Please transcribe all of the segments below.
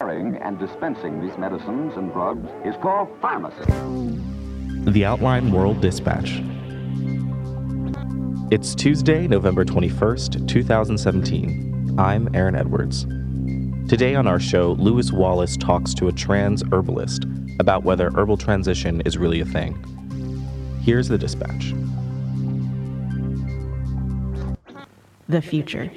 Preparing and dispensing these medicines and drugs is called pharmacy. The Outline World Dispatch. It's Tuesday, November 21st, 2017. I'm Aaron Edwards. Today on our show, Lewis Wallace talks to a trans herbalist about whether herbal transition is really a thing. Here's the dispatch. The future.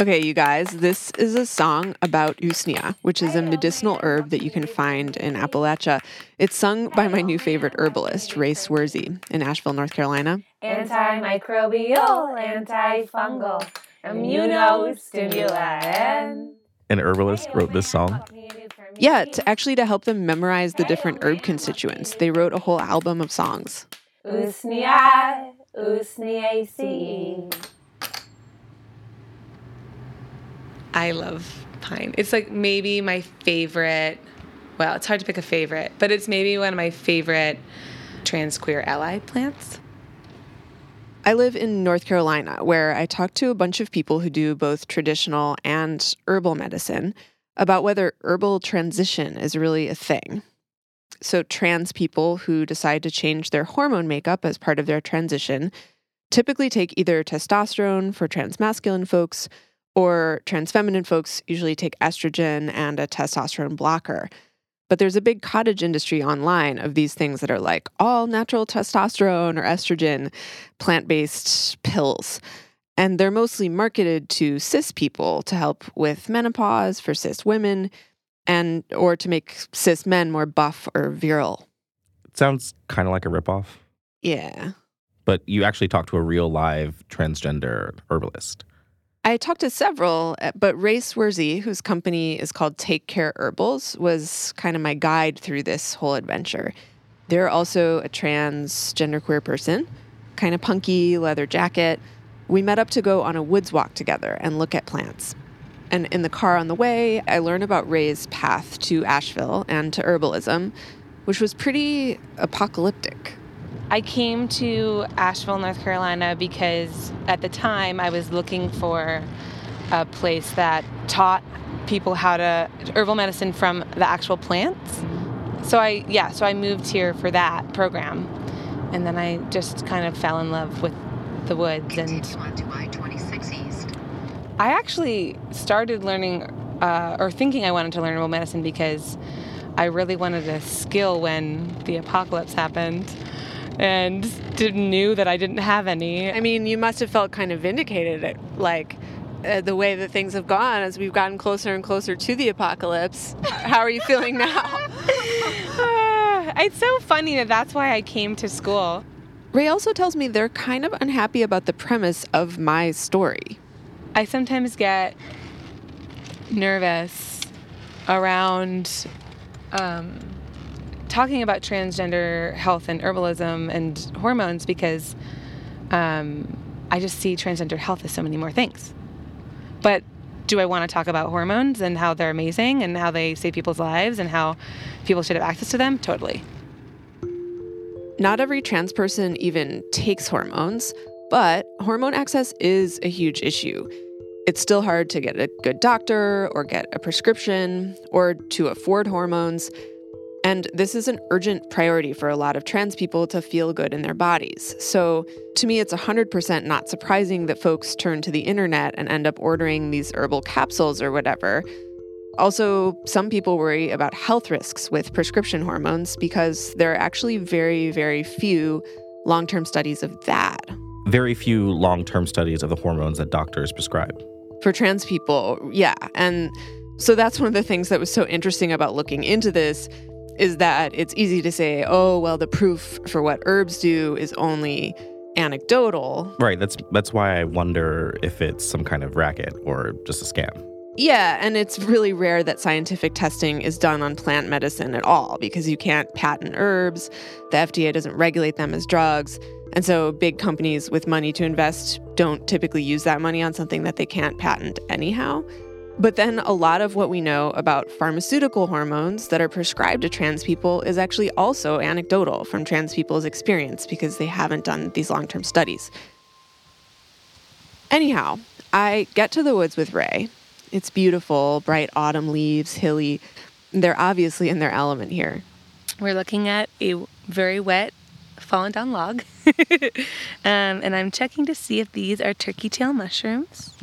Okay, you guys, this is a song about usnea, which is a medicinal herb that you can find in Appalachia. It's sung by my new favorite herbalist, Ray Swersey, in Asheville, North Carolina. Antimicrobial, antifungal, immunostimulant. An herbalist wrote this song. Yeah, to actually to help them memorize the different herb constituents. They wrote a whole album of songs. Usnea, usneaceae. I love pine. It's like maybe my favorite. Well, it's hard to pick a favorite, but it's maybe one of my favorite trans queer ally plants. I live in North Carolina, where I talk to a bunch of people who do both traditional and herbal medicine about whether herbal transition is really a thing. So, trans people who decide to change their hormone makeup as part of their transition typically take either testosterone for transmasculine folks or trans feminine folks usually take estrogen and a testosterone blocker. But there's a big cottage industry online of these things that are like all natural testosterone or estrogen, plant based pills. And they're mostly marketed to cis people to help with menopause for cis women and or to make cis men more buff or virile. It sounds kind of like a ripoff, Yeah. but you actually talked to a real live transgender herbalist. I talked to several, uh, but Ray Swersey, whose company is called Take Care Herbals, was kind of my guide through this whole adventure. They're also a transgender queer person, kind of punky, leather jacket. We met up to go on a woods walk together and look at plants. And in the car on the way, I learned about Ray's path to Asheville and to herbalism, which was pretty apocalyptic. I came to Asheville, North Carolina because at the time I was looking for a place that taught people how to herbal medicine from the actual plants. So I yeah, so I moved here for that program. And then I just kind of fell in love with the woods and I actually started learning uh, or thinking I wanted to learn herbal medicine because I really wanted a skill when the apocalypse happened and knew that I didn't have any. I mean, you must have felt kind of vindicated at like uh, the way that things have gone as we've gotten closer and closer to the apocalypse. How are you feeling now? Ah, it's so funny that that's why I came to school. Ray also tells me they're kind of unhappy about the premise of my story. I sometimes get nervous around um, talking about transgender health and herbalism and hormones because um, I just see transgender health as so many more things. But do I want to talk about hormones and how they're amazing and how they save people's lives and how people should have access to them? Totally. Not every trans person even takes hormones, but hormone access is a huge issue. It's still hard to get a good doctor or get a prescription or to afford hormones. And this is an urgent priority for a lot of trans people to feel good in their bodies. So, to me, it's 100% not surprising that folks turn to the internet and end up ordering these herbal capsules or whatever. Also, some people worry about health risks with prescription hormones because there are actually very, very few long term studies of that. Very few long term studies of the hormones that doctors prescribe. For trans people, yeah. And so that's one of the things that was so interesting about looking into this is that it's easy to say, oh, well, the proof for what herbs do is only anecdotal. Right. That's that's why I wonder if it's some kind of racket or just a scam. Yeah, and it's really rare that scientific testing is done on plant medicine at all because you can't patent herbs. The FDA doesn't regulate them as drugs. And so big companies with money to invest don't typically use that money on something that they can't patent anyhow. But then a lot of what we know about pharmaceutical hormones that are prescribed to trans people is actually also anecdotal from trans people's experience because they haven't done these long term studies. Anyhow, I get to the woods with Ray. It's beautiful, bright autumn leaves, hilly. They're obviously in their element here. We're looking at a very wet, fallen down log. um, and I'm checking to see if these are turkey tail mushrooms.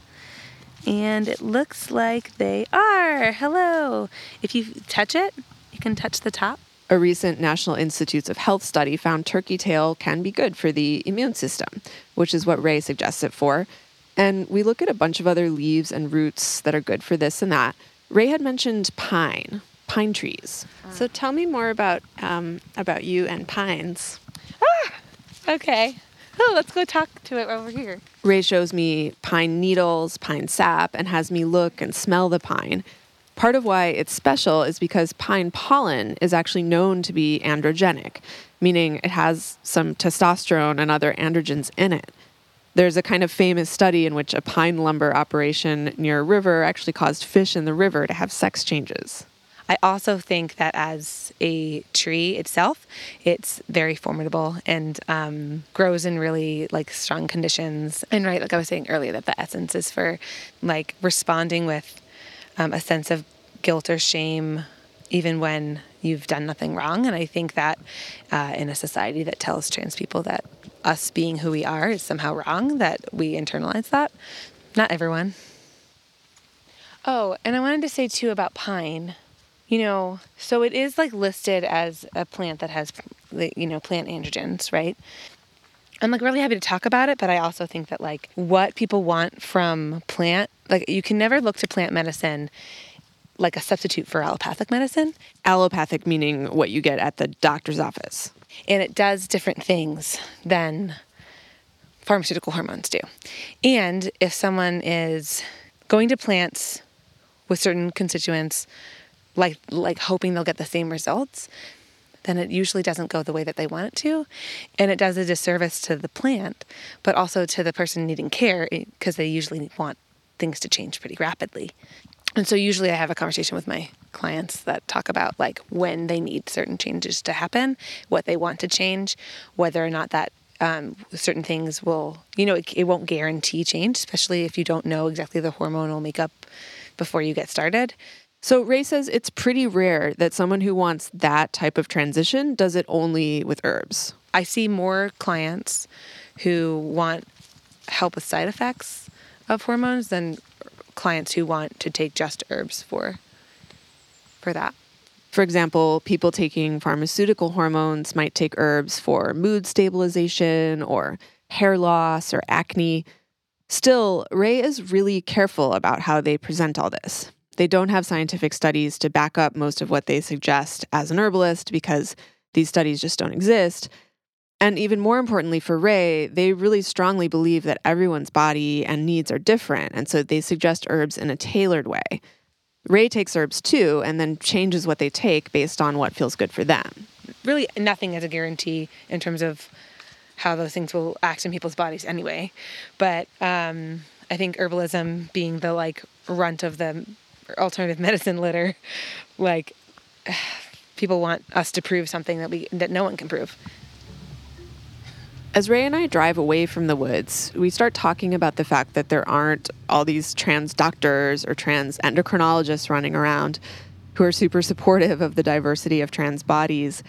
And it looks like they are. Hello. If you touch it, you can touch the top. A recent National Institutes of Health study found turkey tail can be good for the immune system, which is what Ray suggests it for. And we look at a bunch of other leaves and roots that are good for this and that. Ray had mentioned pine, pine trees. So tell me more about um, about you and pines. Ah, Okay. Oh, let's go talk to it over here. Ray shows me pine needles, pine sap, and has me look and smell the pine. Part of why it's special is because pine pollen is actually known to be androgenic, meaning it has some testosterone and other androgens in it. There's a kind of famous study in which a pine lumber operation near a river actually caused fish in the river to have sex changes. I also think that as a tree itself, it's very formidable and um, grows in really like strong conditions. And right, like I was saying earlier, that the essence is for like responding with um, a sense of guilt or shame, even when you've done nothing wrong. And I think that uh, in a society that tells trans people that us being who we are is somehow wrong, that we internalize that. Not everyone. Oh, and I wanted to say too about pine. You know, so it is like listed as a plant that has, you know, plant androgens, right? I'm like really happy to talk about it, but I also think that like what people want from plant, like you can never look to plant medicine like a substitute for allopathic medicine. Allopathic meaning what you get at the doctor's office. And it does different things than pharmaceutical hormones do. And if someone is going to plants with certain constituents, like like hoping they'll get the same results, then it usually doesn't go the way that they want it to. And it does a disservice to the plant, but also to the person needing care because they usually want things to change pretty rapidly. And so usually I have a conversation with my clients that talk about like when they need certain changes to happen, what they want to change, whether or not that um, certain things will, you know, it, it won't guarantee change, especially if you don't know exactly the hormonal makeup before you get started. So Ray says it's pretty rare that someone who wants that type of transition does it only with herbs. I see more clients who want help with side effects of hormones than clients who want to take just herbs for for that. For example, people taking pharmaceutical hormones might take herbs for mood stabilization or hair loss or acne. Still, Ray is really careful about how they present all this. They don't have scientific studies to back up most of what they suggest as an herbalist because these studies just don't exist. And even more importantly for Ray, they really strongly believe that everyone's body and needs are different. And so they suggest herbs in a tailored way. Ray takes herbs too and then changes what they take based on what feels good for them. Really, nothing is a guarantee in terms of how those things will act in people's bodies anyway. But um, I think herbalism being the like runt of the alternative medicine litter, like people want us to prove something that we that no one can prove. As Ray and I drive away from the woods, we start talking about the fact that there aren't all these trans doctors or trans endocrinologists running around who are super supportive of the diversity of trans bodies.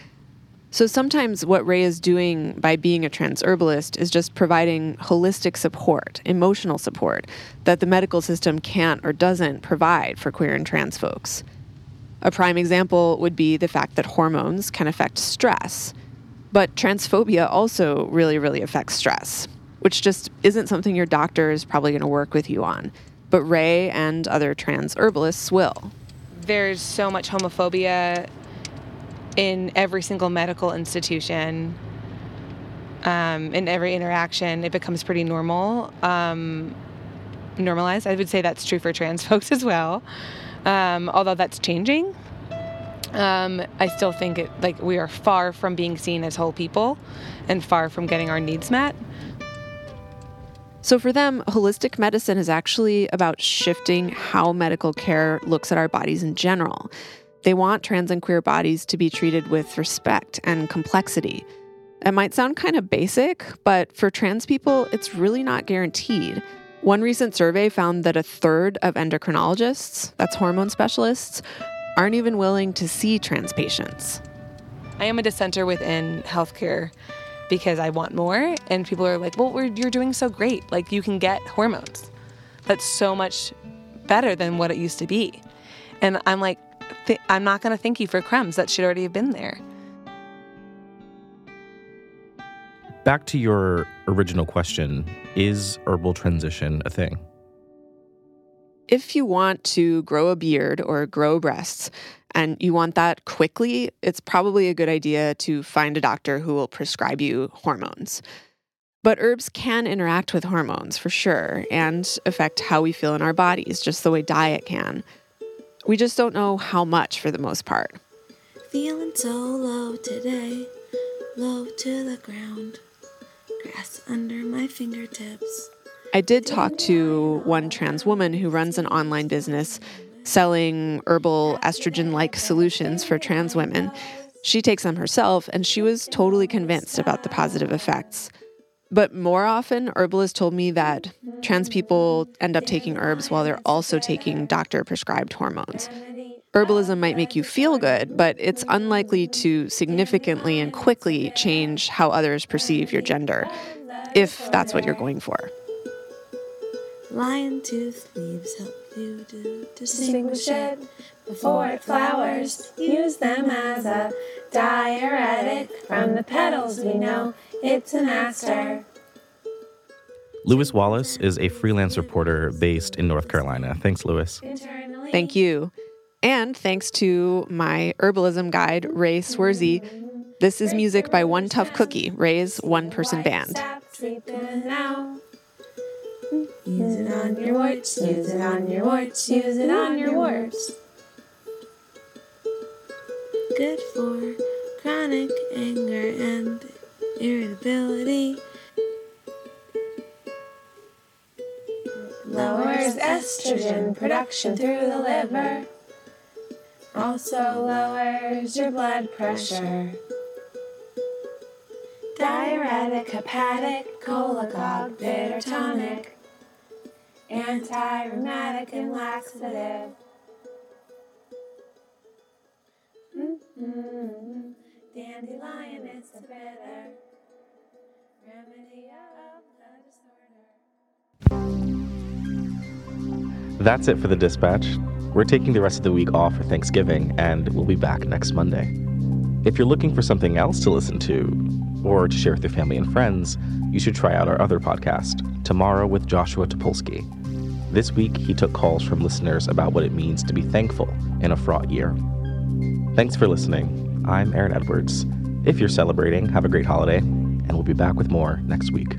So sometimes what Ray is doing by being a trans herbalist is just providing holistic support, emotional support that the medical system can't or doesn't provide for queer and trans folks. A prime example would be the fact that hormones can affect stress. But transphobia also really, really affects stress, which just isn't something your doctor is probably going to work with you on. But Ray and other trans herbalists will. There's so much homophobia in every single medical institution, um, in every interaction, it becomes pretty normal, um, normalized. I would say that's true for trans folks as well, um, although that's changing. Um, I still think it like we are far from being seen as whole people, and far from getting our needs met. So, for them, holistic medicine is actually about shifting how medical care looks at our bodies in general. They want trans and queer bodies to be treated with respect and complexity. It might sound kind of basic, but for trans people, it's really not guaranteed. One recent survey found that a third of endocrinologists, that's hormone specialists, aren't even willing to see trans patients. I am a dissenter within healthcare because I want more, and people are like, "Well, you're doing so great. Like you can get hormones. That's so much better than what it used to be." And I'm like, th- "I'm not going to thank you for crumbs. That should already have been there." Back to your original question: Is herbal transition a thing? If you want to grow a beard or grow breasts, and you want that quickly, it's probably a good idea to find a doctor who will prescribe you hormones. But herbs can interact with hormones for sure and affect how we feel in our bodies, just the way diet can. We just don't know how much for the most part. Feeling so low today, low to the ground, grass under my fingertips. I did talk to one trans woman who runs an online business selling herbal estrogen like solutions for trans women. She takes them herself, and she was totally convinced about the positive effects. But more often, herbalists told me that trans people end up taking herbs while they're also taking doctor prescribed hormones. Herbalism might make you feel good, but it's unlikely to significantly and quickly change how others perceive your gender, if that's what you're going for. Lion tooth leaves help you to Distinguish it before it flowers. Use them as a diuretic. From the petals, we know it's an aster. Lewis Wallace is a freelance reporter based in North Carolina. Thanks, Lewis. Internally, Thank you. And thanks to my herbalism guide, Ray Swersey. This is music by One Tough Cookie, Ray's one person band. Stop sleeping now. Use it on your warts, use it on your warts, use it on your warts. good for chronic anger and irritability. Lowers estrogen production through the liver. Also lowers your blood pressure. Diuretic, hepatic, cholagogue, bitter tonic. Anti-rheumatic and laxative. Mm-hmm. Dandelion, it's a bitter That's it for the dispatch. We're taking the rest of the week off for Thanksgiving, and we'll be back next Monday. If you're looking for something else to listen to, or to share with your family and friends, you should try out our other podcast, Tomorrow with Joshua Topolsky. This week, he took calls from listeners about what it means to be thankful in a fraught year. Thanks for listening. I'm Aaron Edwards. If you're celebrating, have a great holiday, and we'll be back with more next week.